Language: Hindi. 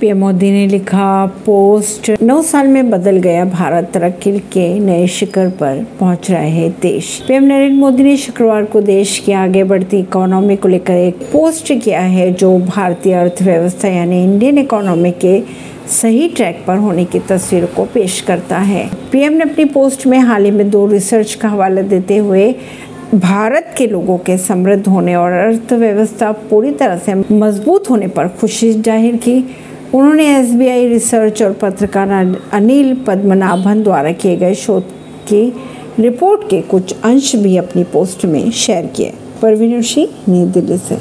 पीएम मोदी ने लिखा पोस्ट। नौ साल में बदल गया भारत तरक्की के नए शिखर पर पहुँच रहे हैं देश। पीएम नरेंद्र मोदी ने शुक्रवार को देश की आगे बढ़ती इकोनॉमी को लेकर एक पोस्ट किया है, जो भारतीय अर्थव्यवस्था यानी इंडियन इकोनॉमी के सही ट्रैक पर होने की तस्वीर को पेश करता है। पीएम ने अपनी पोस्ट में हाल ही में दो रिसर्च का हवाला देते हुए भारत के लोगों के समृद्ध होने और अर्थव्यवस्था पूरी तरह से मज़बूत होने पर खुशी ज़ाहिर की। उन्होंने एसबीआई रिसर्च और पत्रकार अनिल पद्मनाभन द्वारा किए गए शोध की रिपोर्ट के कुछ अंश भी अपनी पोस्ट में शेयर किए। परवीन सिंह, नई दिल्ली से।